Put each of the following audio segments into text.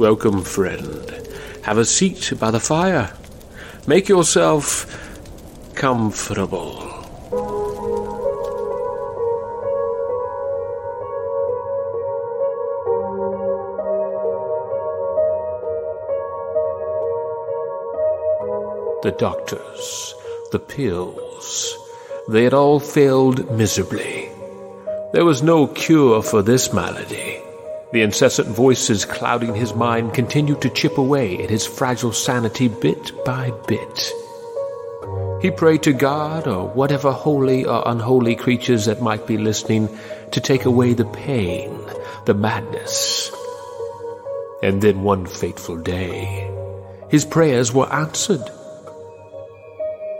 Welcome, friend. Have a seat by the fire. Make yourself comfortable. The doctors, the pills, they had all failed miserably. There was no cure for this malady. The incessant voices clouding his mind continued to chip away at his fragile sanity bit by bit. He prayed to God or whatever holy or unholy creatures that might be listening to take away the pain, the madness. And then one fateful day, his prayers were answered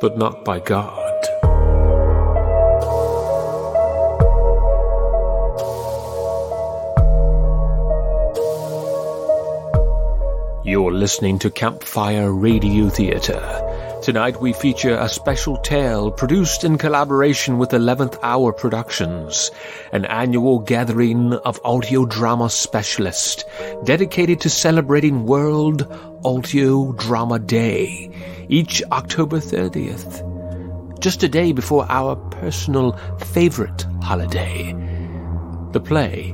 but not by God. You're listening to Campfire Radio Theatre. Tonight we feature a special tale produced in collaboration with 11th Hour Productions, an annual gathering of audio drama specialists dedicated to celebrating World Audio Drama Day each October 30th, just a day before our personal favorite holiday. The play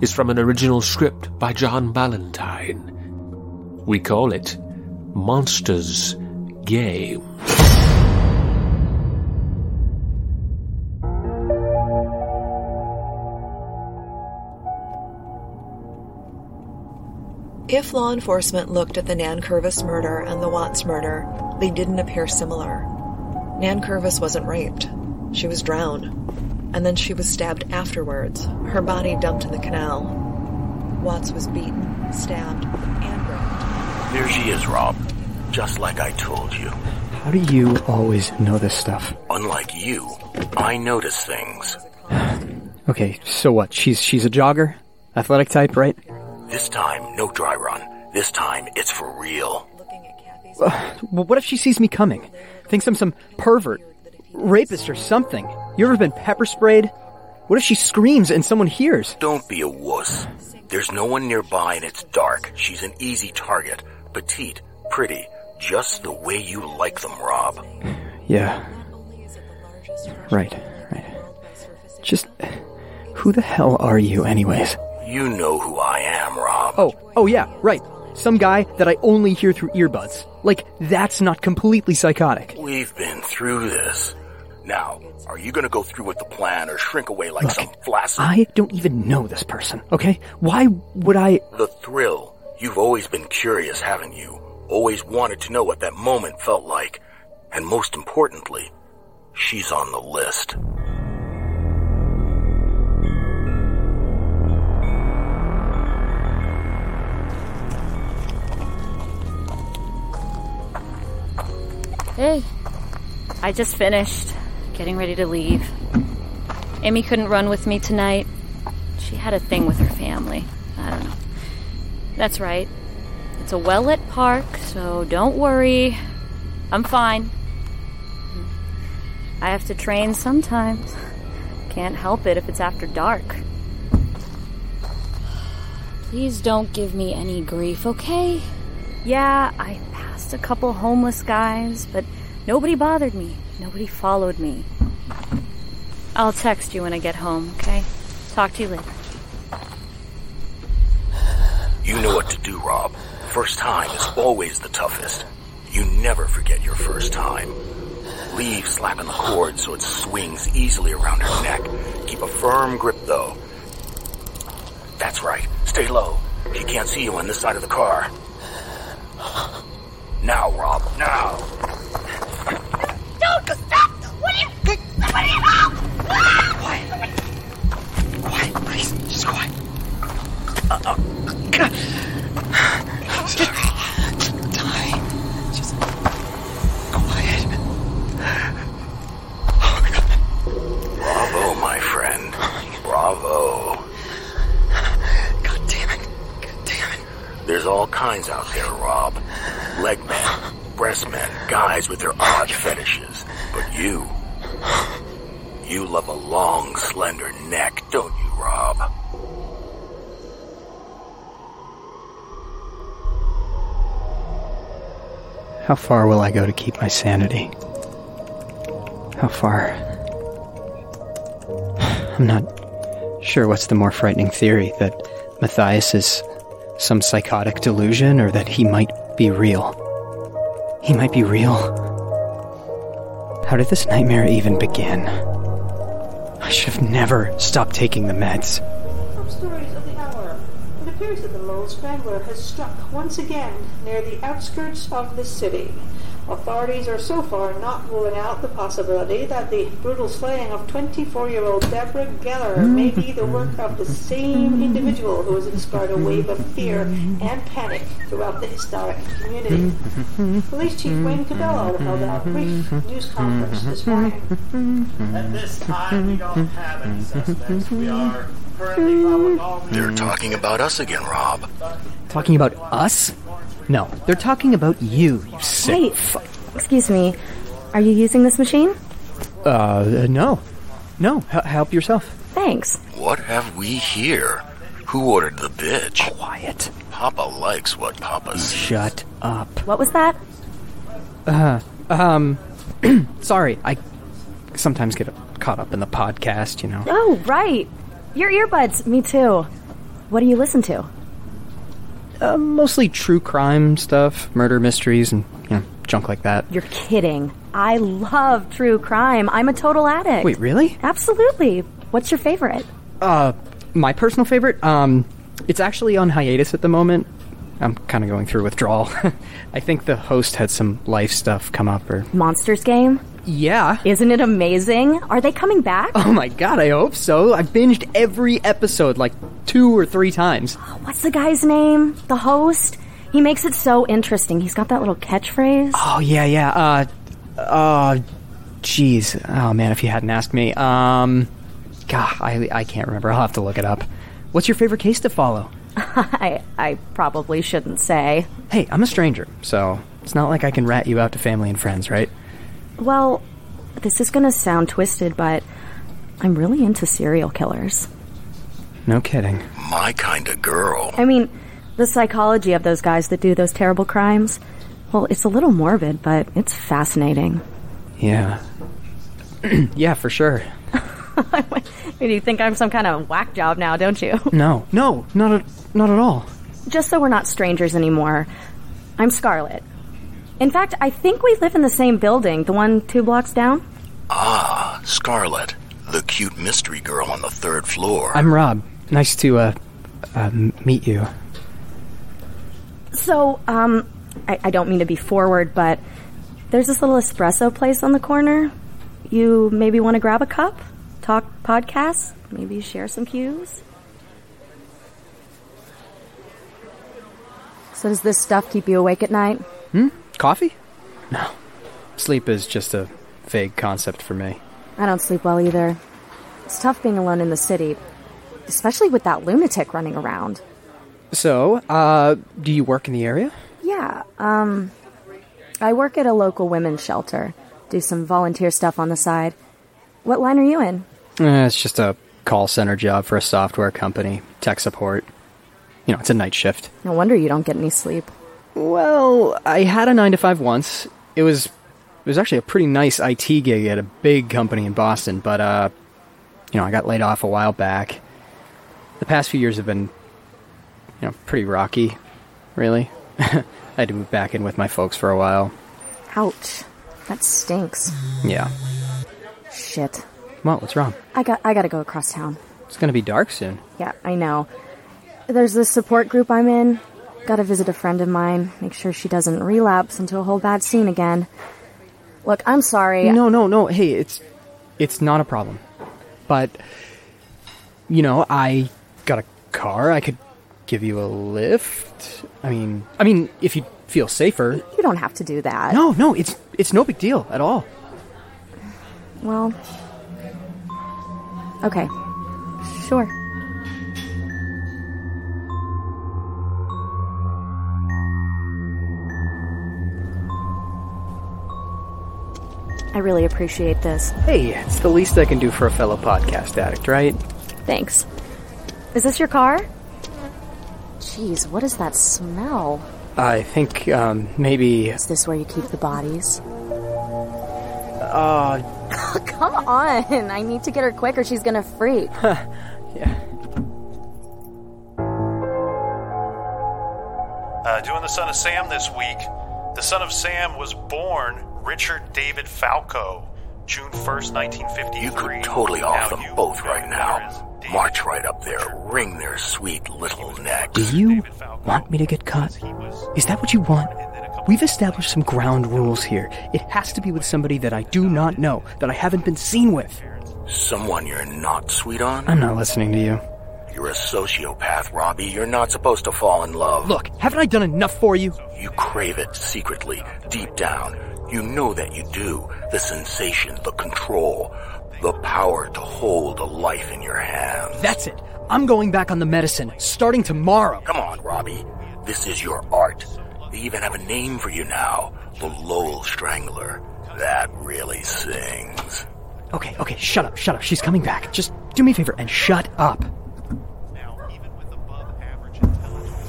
is from an original script by John Ballantyne. We call it Monsters Game. If law enforcement looked at the Nankervis murder and the Watts murder, they didn't appear similar. Nankervis wasn't raped. She was drowned. And then she was stabbed afterwards, her body dumped in the canal. Watts was beaten, stabbed, and There she is, Rob. Just like I told you. How do you always know this stuff? Unlike you, I notice things. Okay, so what? She's she's a jogger? Athletic type, right? This time, no dry run. This time, it's for real. Looking at Kathy's Uh, well, what if she sees me coming? Thinks I'm some pervert, rapist or something. You ever been pepper sprayed? What if she screams and someone hears? Don't be a wuss. There's no one nearby and it's dark. She's an easy target. Petite, pretty, just the way you like them, Rob. Yeah, only is it the largest treasure right, right. Just, who the hell are you anyways? You know who I am, Rob. Oh, oh yeah, right. Some guy that I only hear through earbuds. Like, that's not completely psychotic. We've been through this. Now, are you gonna go through with the plan or shrink away like some flaccid? I don't even know this person, okay? Why would I... The thrill. You've always been curious, haven't you? Always wanted to know what that moment felt like. And most importantly, she's on the list. Hey, I just finished getting ready to leave. Amy couldn't run with me tonight. She had a thing with her family. That's right. It's a well lit park, so don't worry. I'm fine. I have to train sometimes. Can't help it if it's after dark. Please don't give me any grief, okay? Yeah, I passed a couple homeless guys, but nobody bothered me. Nobody followed me. I'll text you when I get home, okay? Talk to you later. You know what to do, Rob. First time is always the toughest. You never forget your first time. Leave slapping the cord so it swings easily around her neck. Keep a firm grip though. That's right. Stay low. She can't see you on this side of the car. Now, Rob. Now. Don't stop! What are you? What are ah! you? Quiet. Quiet, please, just quiet. Die. Just quiet. Bravo, my friend. Bravo. God damn it. God damn it. There's all kinds out there, Rob. Leg men, breast men, guys with their odd fetishes. But you. You love a long, slender neck, don't you, How far will I go to keep my sanity? How far? I'm not sure what's the more frightening theory that Matthias is some psychotic delusion or that he might be real. He might be real. How did this nightmare even begin? I should have never stopped taking the meds. Top stories of the hour. It appears that the Lowell Strangler has struck once again near the outskirts of the city. Authorities are so far not ruling out the possibility that the brutal slaying of 24-year-old Deborah Geller may be the work of the same individual who has inspired a wave of fear and panic throughout the historic community. Police Chief Wayne Cabello held a brief news conference this morning. At this time, we don't have any suspects. We are They're talking about us again, Rob. Talking about us? No, they're talking about you, you sick Hey, fu- excuse me. Are you using this machine? Uh, no. No, H- help yourself. Thanks. What have we here? Who ordered the bitch? Quiet. Papa likes what Papa sees. Shut up. What was that? Uh, um, sorry, I sometimes get caught up in the podcast, you know. Oh, right. Your earbuds. Me too. What do you listen to? Uh, mostly true crime stuff, murder mysteries, and, you know, junk like that. You're kidding. I love true crime. I'm a total addict. Wait, really? Absolutely. What's your favorite? Uh, my personal favorite, um, it's actually on hiatus at the moment. I'm kind of going through withdrawal. I think the host had some life stuff come up, or. Monsters Game? Yeah. Isn't it amazing? Are they coming back? Oh my god, I hope so. I've binged every episode like two or three times. What's the guy's name? The host? He makes it so interesting. He's got that little catchphrase. Oh, yeah, yeah. Uh, uh, jeez. Oh man, if you hadn't asked me. Um, God, I, I can't remember. I'll have to look it up. What's your favorite case to follow? I, I probably shouldn't say. Hey, I'm a stranger, so it's not like I can rat you out to family and friends, right? Well, this is gonna sound twisted, but I'm really into serial killers. No kidding. My kind of girl. I mean, the psychology of those guys that do those terrible crimes. Well, it's a little morbid, but it's fascinating. Yeah. yeah, for sure. You think I'm some kind of whack job now, don't you? No, no, not at, not at all. Just so we're not strangers anymore, I'm Scarlett. In fact, I think we live in the same building, the one two blocks down. Ah, Scarlet, the cute mystery girl on the third floor. I'm Rob. Nice to, uh, uh, meet you. So, um, I, I don't mean to be forward, but there's this little espresso place on the corner. You maybe want to grab a cup, talk podcasts, maybe share some cues? So, does this stuff keep you awake at night? Coffee? No. Sleep is just a vague concept for me. I don't sleep well either. It's tough being alone in the city, especially with that lunatic running around. So, uh, do you work in the area? Yeah, um, I work at a local women's shelter, do some volunteer stuff on the side. What line are you in? Eh, it's just a call center job for a software company, tech support. You know, it's a night shift. No wonder you don't get any sleep. Well, I had a 9 to 5 once. It was it was actually a pretty nice IT gig at a big company in Boston, but uh you know, I got laid off a while back. The past few years have been you know, pretty rocky, really. I had to move back in with my folks for a while. Ouch. That stinks. Yeah. Shit. Well, what's wrong? I got I gotta go across town. It's to be dark soon. Yeah, I know. There's this support group I'm in. Gotta visit a friend of mine, make sure she doesn't relapse into a whole bad scene again. Look, I'm sorry. No, no, no. Hey, it's it's not a problem. But you know, I got a car. I could give you a lift. I mean, I mean, if you feel safer. You don't have to do that. No, no, it's it's no big deal at all. Well. Okay. Sure. I really appreciate this. Hey, it's the least I can do for a fellow podcast addict, right? Thanks. Is this your car? Jeez, what is that smell? I think um, maybe. Is this where you keep the bodies? Uh, Come on. I need to get her quick or she's gonna freak. yeah. Uh, doing the Son of Sam this week. The Son of Sam was born Richard David Falco, June 1st, 1953. You could totally off Now them both right now. March right up there, wring their sweet little necks. Do you want me to get cut? Is that what you want? We've established some ground rules here. It has to be with somebody that I do not know, that I haven't been seen with. Someone you're not sweet on? I'm not listening to you. You're a sociopath, Robbie. You're not supposed to fall in love. Look, haven't I done enough for you? You crave it secretly, deep down. You know that you do. The sensation, the control, the power to hold a life in your hands. That's it. I'm going back on the medicine, starting tomorrow. Come on, Robbie. This is your art. They even have a name for you now. The Lowell Strangler. That really sings. Okay, okay, shut up, shut up. She's coming back. Just do me a favor and shut up.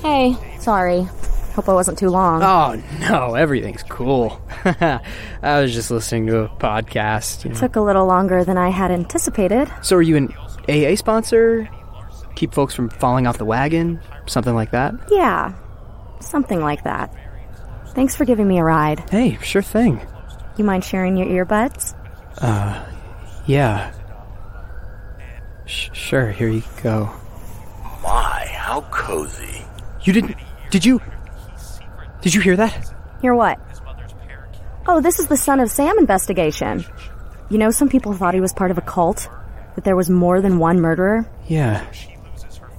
Hey, sorry. Hope I wasn't too long. Oh, no, everything's cool. I was just listening to a podcast. You know. Took a little longer than I had anticipated. So, are you an AA sponsor? Keep folks from falling off the wagon? Something like that? Yeah, something like that. Thanks for giving me a ride. Hey, sure thing. You mind sharing your earbuds? Uh, yeah. Sh- sure, here you go. My, how cozy. You didn't. Did you. Did you hear that? Hear what? Oh, this is the Son of Sam investigation. You know, some people thought he was part of a cult, that there was more than one murderer. Yeah.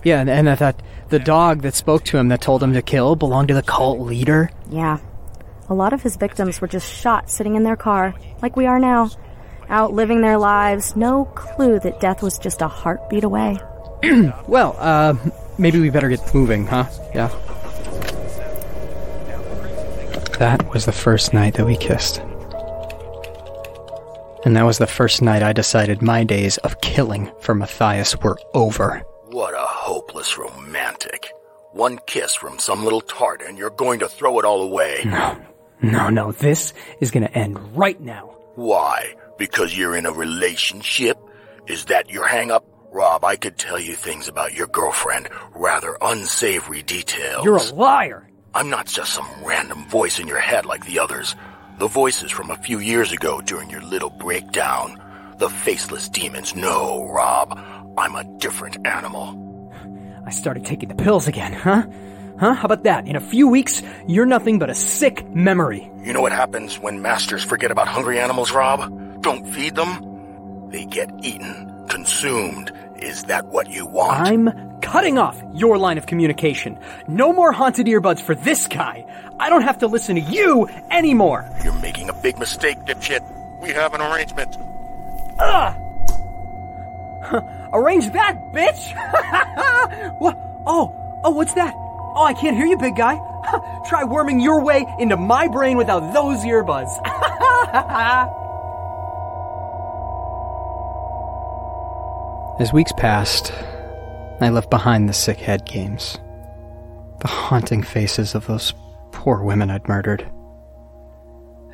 Yeah, and, and that, that the dog that spoke to him that told him to kill belonged to the cult leader. Yeah. A lot of his victims were just shot sitting in their car, like we are now. Out living their lives, no clue that death was just a heartbeat away. well, uh, maybe we better get moving, huh? Yeah. That was the first night that we kissed. And that was the first night I decided my days of killing for Matthias were over. What a hopeless romantic. One kiss from some little tart and you're going to throw it all away. No. No, no, this is gonna end right now. Why? Because you're in a relationship? Is that your hang up? Rob, I could tell you things about your girlfriend, rather unsavory details. You're a liar! I'm not just some random voice in your head like the others. The voices from a few years ago during your little breakdown. The faceless demons No, Rob. I'm a different animal. I started taking the pills again, huh? Huh? How about that? In a few weeks, you're nothing but a sick memory. You know what happens when masters forget about hungry animals, Rob? Don't feed them? They get eaten, consumed. Is that what you want? I'm cutting off your line of communication. No more haunted earbuds for this guy. I don't have to listen to you anymore. You're making a big mistake, dipshit. We have an arrangement. Ugh! Arrange that, bitch! what? Oh, oh, what's that? Oh, I can't hear you, big guy. Try worming your way into my brain without those earbuds. As weeks passed, I left behind the sick head games. The haunting faces of those poor women I'd murdered.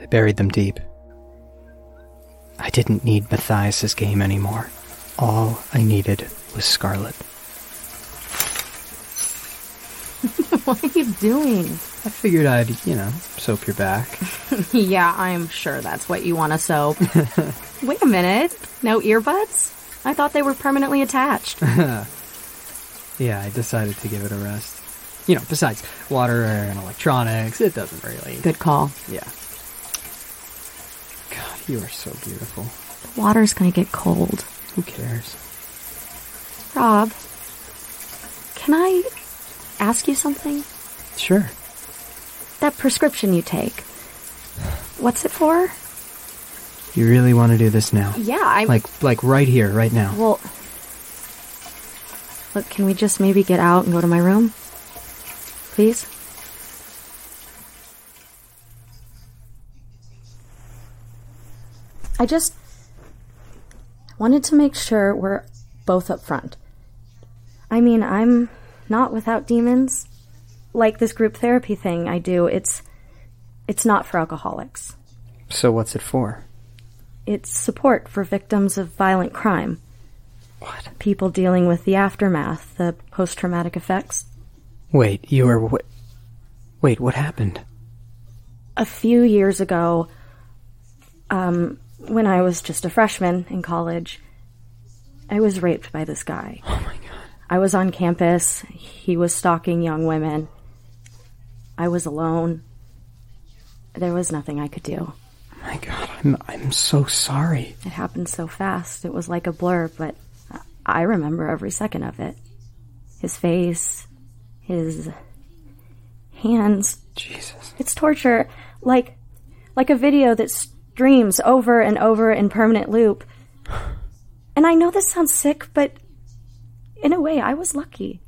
I buried them deep. I didn't need Matthias's game anymore. All I needed was Scarlet. what are you doing? I figured I'd, you know, soap your back. yeah, I'm sure that's what you want to soap. Wait a minute. No earbuds? I thought they were permanently attached. yeah, I decided to give it a rest. You know, besides water and electronics, it doesn't really. Good call. Yeah. God, you are so beautiful. The water's gonna get cold. Who cares? Rob, can I ask you something? Sure. That prescription you take, what's it for? You really want to do this now? Yeah, I'm. Like, like right here, right now. Well, look, can we just maybe get out and go to my room? Please? I just wanted to make sure we're both up front. I mean, I'm not without demons. like this group therapy thing I do, it's it's not for alcoholics. So what's it for? It's support for victims of violent crime. What? People dealing with the aftermath, the post traumatic effects. Wait, you were. Wh- Wait, what happened? A few years ago, um, when I was just a freshman in college, I was raped by this guy. Oh my god. I was on campus. He was stalking young women. I was alone. There was nothing I could do. Oh My god, I'm I'm so sorry. It happened so fast. It was like a blur, but I remember every second of it. His face, his hands. Jesus. It's torture, like like a video that streams over and over in permanent loop. And I know this sounds sick, but in a way, I was lucky.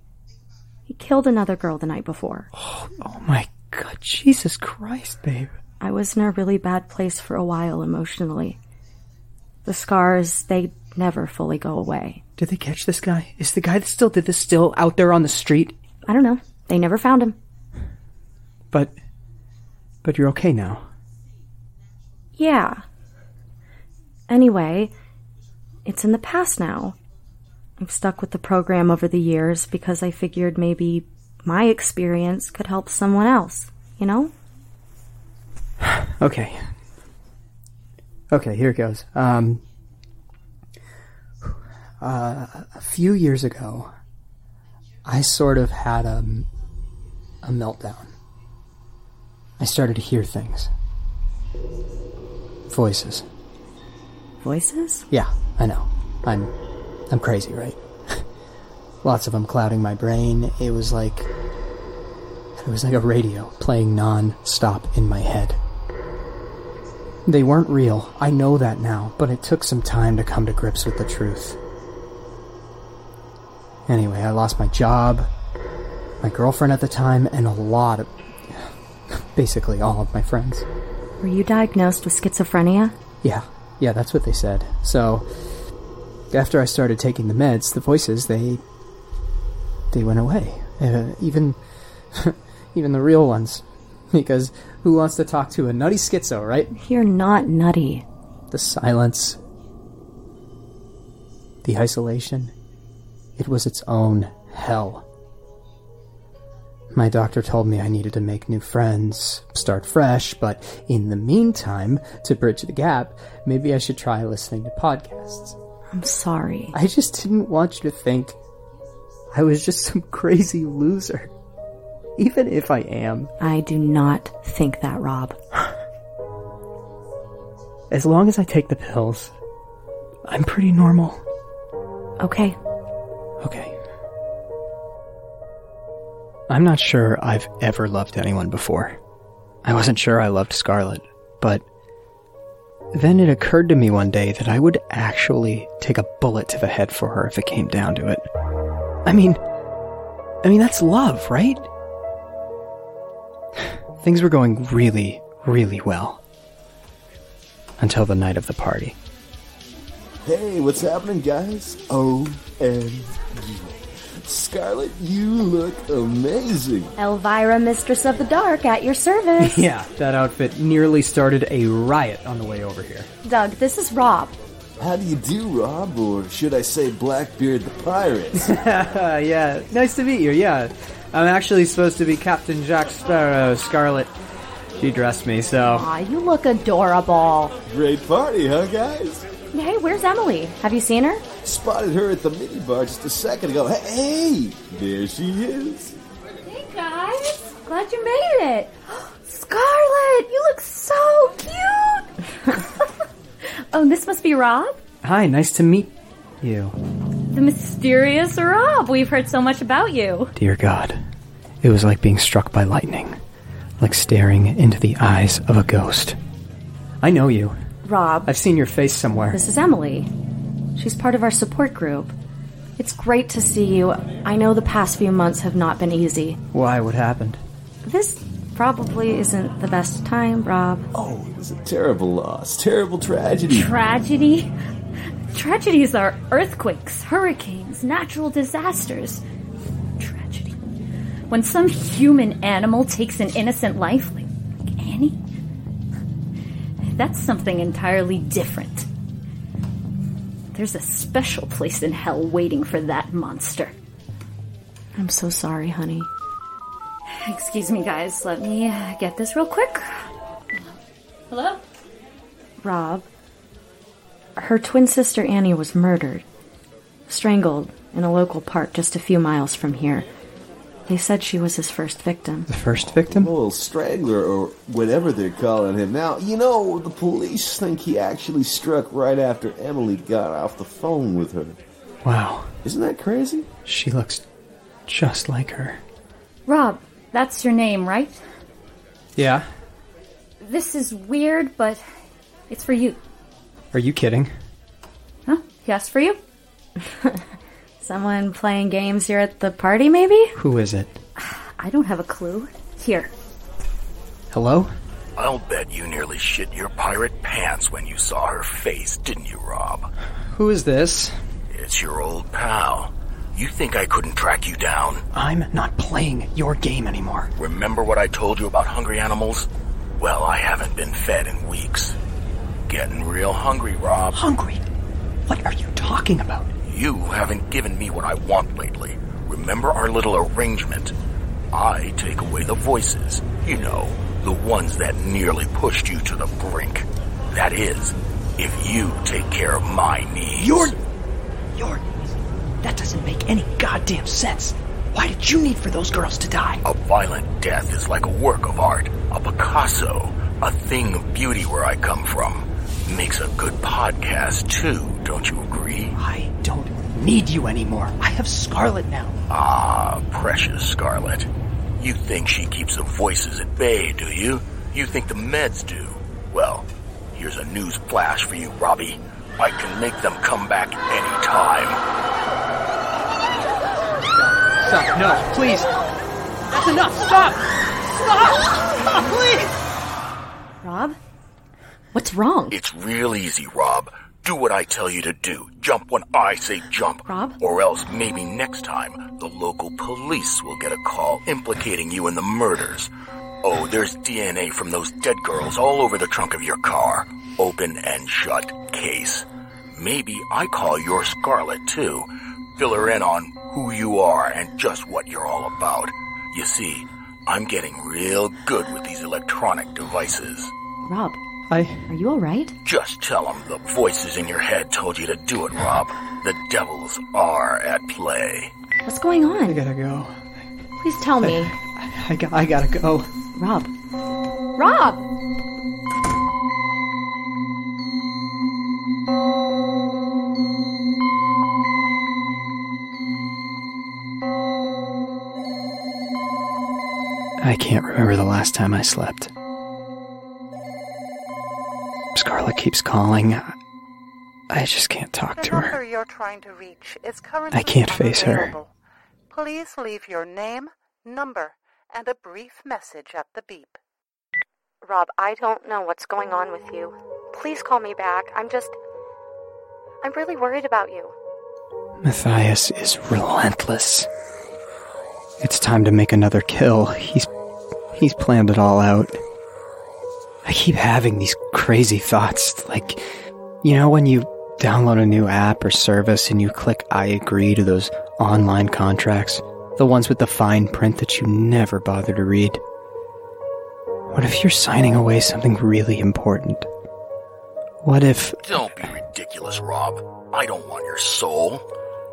He killed another girl the night before. Oh, oh my god, Jesus Christ, babe. I was in a really bad place for a while emotionally. The scars, they never fully go away. Did they catch this guy? Is the guy that still did this still out there on the street? I don't know. They never found him. But. But you're okay now. Yeah. Anyway, it's in the past now. I'm stuck with the program over the years because I figured maybe my experience could help someone else, you know? Okay. Okay, here it goes. Um. Uh, a few years ago, I sort of had a, a meltdown. I started to hear things. Voices. Voices? Yeah, I know. I'm I'm crazy, right? Lots of them clouding my brain. It was like it was like a radio playing non-stop in my head. They weren't real. I know that now, but it took some time to come to grips with the truth. Anyway, I lost my job, my girlfriend at the time, and a lot of basically all of my friends. Were you diagnosed with schizophrenia? Yeah, yeah, that's what they said. So, after I started taking the meds, the voices they they went away. Uh, even even the real ones, because who wants to talk to a nutty schizo, right? You're not nutty. The silence, the isolation, it was its own hell. My doctor told me I needed to make new friends, start fresh, but in the meantime, to bridge the gap, maybe I should try listening to podcasts. I'm sorry. I just didn't want you to think I was just some crazy loser. Even if I am. I do not think that, Rob. As long as I take the pills, I'm pretty normal. Okay. Okay. I'm not sure I've ever loved anyone before. I wasn't sure I loved Scarlett, but then it occurred to me one day that I would actually take a bullet to the head for her if it came down to it. I mean, I mean, that's love, right? Things were going really, really well. Until the night of the party. Hey, what's happening, guys? OMG. Scarlett, you look amazing. Elvira, Mistress of the Dark, at your service. Yeah, that outfit nearly started a riot on the way over here. Doug, this is Rob. How do you do, Rob? Or should I say Blackbeard the Pirate? yeah, nice to meet you. Yeah, I'm actually supposed to be Captain Jack Sparrow. Scarlett, she dressed me, so. Aw, you look adorable. Great party, huh, guys? Hey, where's Emily? Have you seen her? Spotted her at the minibar just a second ago. Hey, hey, there she is. Hey, guys. Glad you made it. Scarlett, you look so cute. oh, this must be Rob? Hi, nice to meet you. The mysterious Rob. We've heard so much about you. Dear God, it was like being struck by lightning, like staring into the eyes of a ghost. I know you. Rob. I've seen your face somewhere. This is Emily. She's part of our support group. It's great to see you. I know the past few months have not been easy. Why? What happened? This probably isn't the best time, Rob. Oh, it was a terrible loss, terrible tragedy. Tragedy? Tragedies are earthquakes, hurricanes, natural disasters. Tragedy. when some human animal takes an innocent life, like, like Annie, that's something entirely different. There's a special place in hell waiting for that monster. I'm so sorry, honey. Excuse me, guys. Let me uh, get this real quick. Hello? Rob, her twin sister Annie was murdered, strangled in a local park just a few miles from here. They said she was his first victim. The first victim? Well, Strangler, or whatever they're calling him now. You know, the police think he actually struck right after Emily got off the phone with her. Wow. Isn't that crazy? She looks just like her. Rob, that's your name, right? Yeah? This is weird, but it's for you. Are you kidding? Huh? Yes, for you? Someone playing games here at the party, maybe? Who is it? I don't have a clue. Here. Hello? I'll bet you nearly shit your pirate pants when you saw her face, didn't you, Rob? Who is this? It's your old pal. You think I couldn't track you down? I'm not playing your game anymore. Remember what I told you about hungry animals? Well, I haven't been fed in weeks. Getting real hungry, Rob. Hungry? What are you talking about? You haven't given me what I want lately. Remember our little arrangement? I take away the voices. You know, the ones that nearly pushed you to the brink. That is, if you take care of my needs. You're. You're. That doesn't make any goddamn sense. Why did you need for those girls to die? A violent death is like a work of art, a Picasso, a thing of beauty where I come from. Makes a good podcast, too, don't you agree? I don't need you anymore. I have Scarlet now. Ah, precious Scarlet. You think she keeps the voices at bay, do you? You think the meds do? Well, here's a news flash for you, Robbie. I can make them come back anytime. Stop. No, please. That's enough. Stop. Stop. Stop, please. Rob? What's wrong? It's real easy, Rob. Do what I tell you to do. Jump when I say jump. Rob? Or else maybe next time the local police will get a call implicating you in the murders. Oh, there's DNA from those dead girls all over the trunk of your car. Open and shut case. Maybe I call your Scarlet too. Fill her in on who you are and just what you're all about. You see, I'm getting real good with these electronic devices. Rob, I. are you alright? Just tell them the voices in your head told you to do it, Rob. The devils are at play. What's going on? I gotta go. Please tell me. I, I, got- I gotta go. Rob. Rob! I can't remember the last time I slept. Scarlet keeps calling. I just can't talk The to her. you're trying to reach is currently I can't face her. Please leave your name, number, and a brief message at the beep. Rob, I don't know what's going on with you. Please call me back. I'm just. I'm really worried about you. Matthias is relentless. It's time to make another kill. He's he's planned it all out. I keep having these crazy thoughts like you know when you download a new app or service and you click I agree to those online contracts, the ones with the fine print that you never bother to read. What if you're signing away something really important? What if Don't be ridiculous, Rob. I don't want your soul.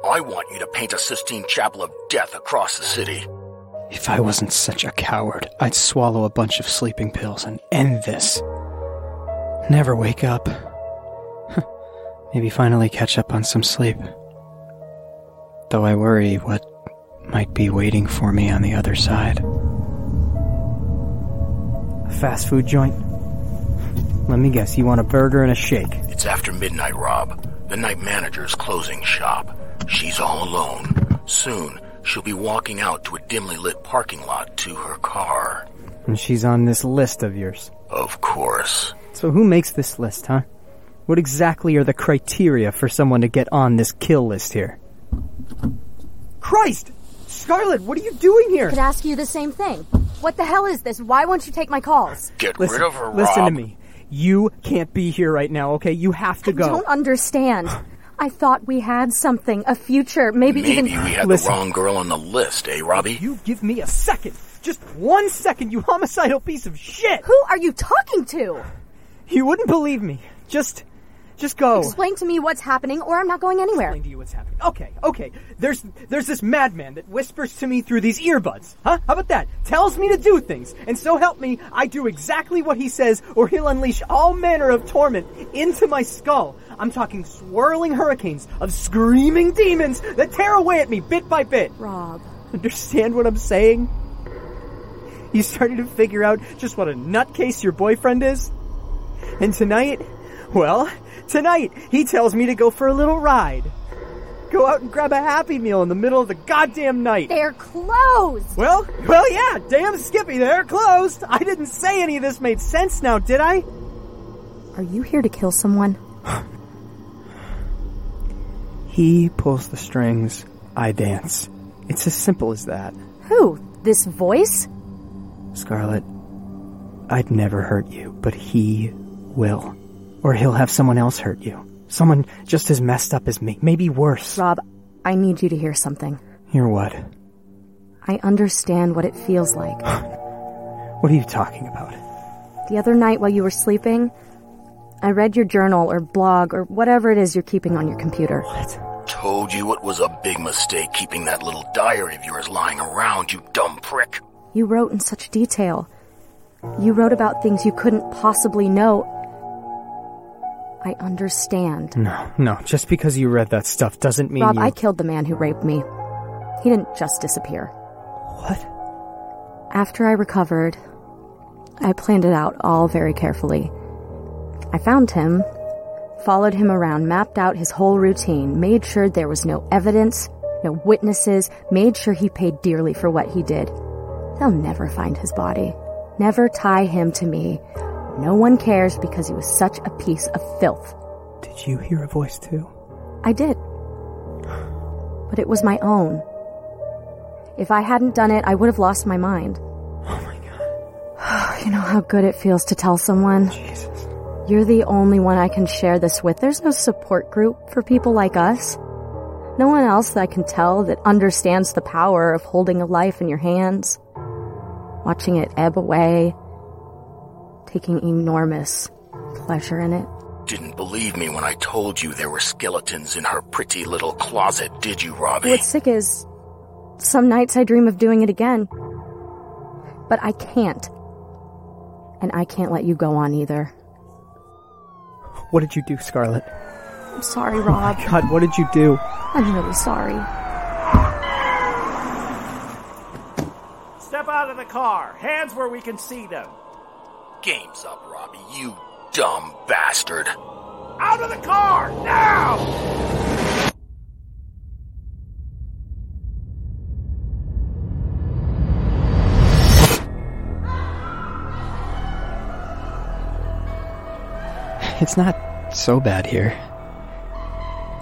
I want you to paint a Sistine Chapel of death across the city. If I wasn't such a coward, I'd swallow a bunch of sleeping pills and end this. Never wake up. Maybe finally catch up on some sleep. Though I worry what might be waiting for me on the other side. A fast food joint? Let me guess, you want a burger and a shake. It's after midnight, Rob. The night manager's closing shop. She's all alone. Soon, she'll be walking out to a dimly lit parking lot to her car. And she's on this list of yours. Of course. So who makes this list, huh? What exactly are the criteria for someone to get on this kill list here? Christ! Stop! Scarlet, what are you doing here? I could ask you the same thing. What the hell is this? Why won't you take my calls? Get Listen, rid of her, Rob. listen to me. You can't be here right now, okay? You have to go. I don't understand. I thought we had something, a future, maybe, Maybe even. we had Listen. the wrong girl on the list, eh, Robbie? You give me a second. Just one second, you homicidal piece of shit. Who are you talking to? You wouldn't believe me. Just, just go. Explain to me what's happening, or I'm not going anywhere. Explain to you what's happening. Okay, okay. There's, there's this madman that whispers to me through these earbuds. Huh? How about that? Tells me to do things. And so help me, I do exactly what he says, or he'll unleash all manner of torment into my skull. I'm talking swirling hurricanes of screaming demons that tear away at me bit by bit. Rob. Understand what I'm saying? You started to figure out just what a nutcase your boyfriend is? And tonight, well, tonight he tells me to go for a little ride. Go out and grab a Happy Meal in the middle of the goddamn night. They're closed! Well, well, yeah, damn Skippy, they're closed. I didn't say any of this made sense now, did I? Are you here to kill someone? He pulls the strings, I dance. It's as simple as that. Who? This voice? Scarlet, I'd never hurt you, but he will. Or he'll have someone else hurt you. Someone just as messed up as me, maybe worse. Rob, I need you to hear something. Hear what? I understand what it feels like. What are you talking about? The other night while you were sleeping, I read your journal or blog or whatever it is you're keeping on your computer. What? Told you it was a big mistake keeping that little diary of yours lying around, you dumb prick. You wrote in such detail. You wrote about things you couldn't possibly know. I understand. No, no, just because you read that stuff doesn't mean Rob, you... I killed the man who raped me. He didn't just disappear. What? After I recovered, I planned it out all very carefully. I found him, followed him around, mapped out his whole routine, made sure there was no evidence, no witnesses, made sure he paid dearly for what he did. They'll never find his body. Never tie him to me. No one cares because he was such a piece of filth. Did you hear a voice too? I did. But it was my own. If I hadn't done it, I would have lost my mind. Oh my god. You know how good it feels to tell someone? Jesus. You're the only one I can share this with. There's no support group for people like us. No one else that I can tell that understands the power of holding a life in your hands, watching it ebb away, taking enormous pleasure in it. Didn't believe me when I told you there were skeletons in her pretty little closet, did you, Robbie? What's sick is some nights I dream of doing it again. But I can't. And I can't let you go on either. What did you do, Scarlet? I'm sorry, Rob. Oh God, what did you do? I'm really sorry. Step out of the car. Hands where we can see them. Game's up, Robbie, you dumb bastard. Out of the car! Now! It's not so bad here.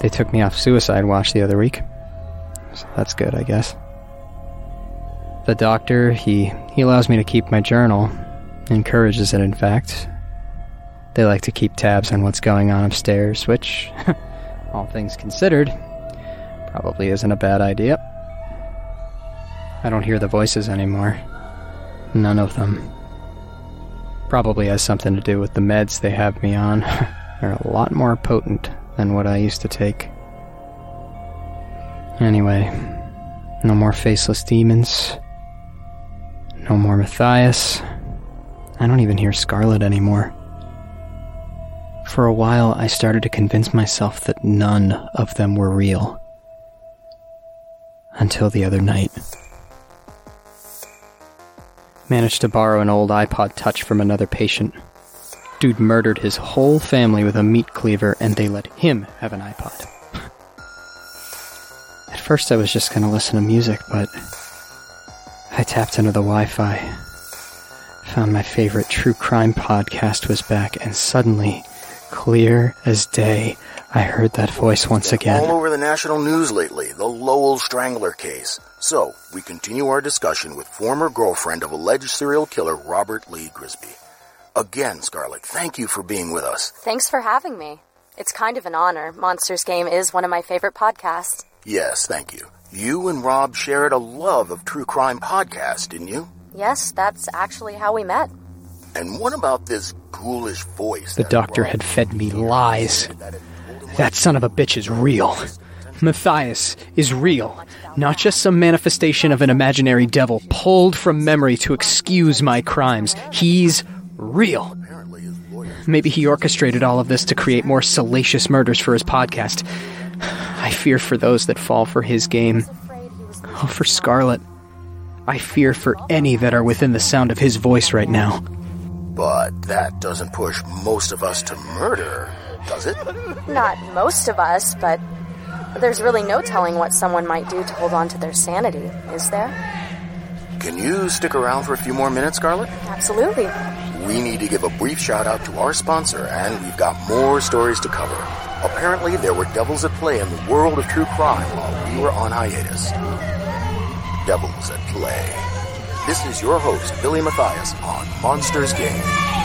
They took me off suicide watch the other week. So that's good, I guess. The doctor, he, he allows me to keep my journal. Encourages it, in fact. They like to keep tabs on what's going on upstairs, which, all things considered, probably isn't a bad idea. I don't hear the voices anymore. None of them. Probably has something to do with the meds they have me on. They're a lot more potent than what I used to take. Anyway, no more faceless demons. No more Matthias. I don't even hear Scarlet anymore. For a while, I started to convince myself that none of them were real. Until the other night. Managed to borrow an old iPod Touch from another patient. Dude murdered his whole family with a meat cleaver, and they let him have an iPod. At first, I was just gonna listen to music, but I tapped into the Wi Fi, found my favorite true crime podcast was back, and suddenly, clear as day, I heard that voice once again. All over the national news lately, the Lowell Strangler case. So, we continue our discussion with former girlfriend of alleged serial killer Robert Lee Grisby. Again, Scarlett, thank you for being with us. Thanks for having me. It's kind of an honor. Monsters Game is one of my favorite podcasts. Yes, thank you. You and Rob shared a love of true crime podcasts, didn't you? Yes, that's actually how we met. And what about this ghoulish voice? The doctor had fed me lies. That son of a bitch is real. Matthias is real, not just some manifestation of an imaginary devil pulled from memory to excuse my crimes. He's real. Maybe he orchestrated all of this to create more salacious murders for his podcast. I fear for those that fall for his game. Oh, for Scarlett. I fear for any that are within the sound of his voice right now. But that doesn't push most of us to murder, does it? Not most of us, but there's really no telling what someone might do to hold on to their sanity, is there? Can you stick around for a few more minutes, Scarlett? Absolutely. We need to give a brief shout out to our sponsor, and we've got more stories to cover. Apparently, there were devils at play in the world of true crime while we were on hiatus. Devils at Play. This is your host, Billy Matthias, on Monsters Game.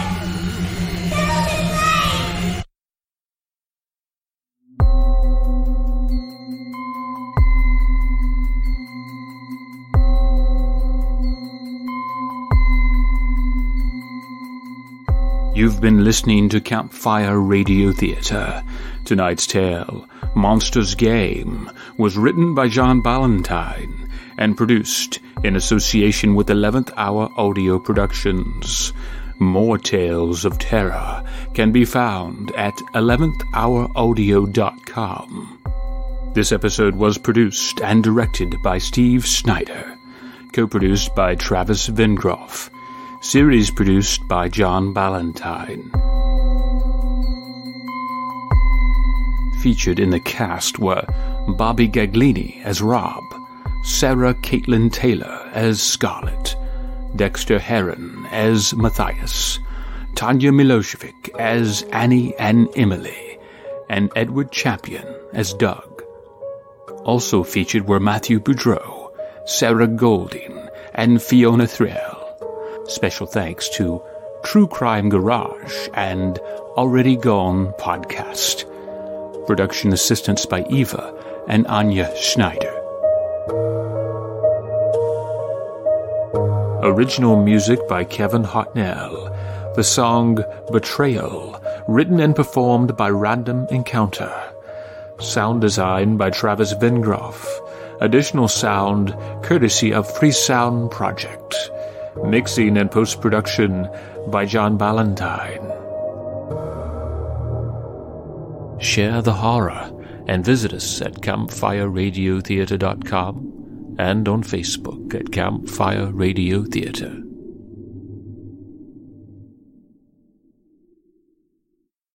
You've been listening to Campfire Radio Theatre. Tonight's tale, Monsters Game, was written by John Ballantyne and produced in association with 11th Hour Audio Productions. More tales of terror can be found at 11thhouraudio.com. This episode was produced and directed by Steve Snyder, co-produced by Travis Vengroff, series produced by John Ballantyne. Featured in the cast were Bobby Gaglini as Rob, Sarah Caitlin Taylor as Scarlett, Dexter Herron as Matthias, Tanja Milojevic as Annie and Emily, and Edward Champion as Doug. Also featured were Matthew Boudreau, Sarah Golding, and Fiona Thraille. Special thanks to True Crime Garage and Already Gone Podcast. Production assistance by Eva and Anya Schneider. Original music by Kevin Hartnell. The song Betrayal, written and performed by Random Encounter. Sound design by Travis Vengroff. Additional sound courtesy of Free Sound Project. Mixing and post production by John Ballantyne. Share the horror and visit us at campfireradiotheater.com and on Facebook at Campfire Radio Theater.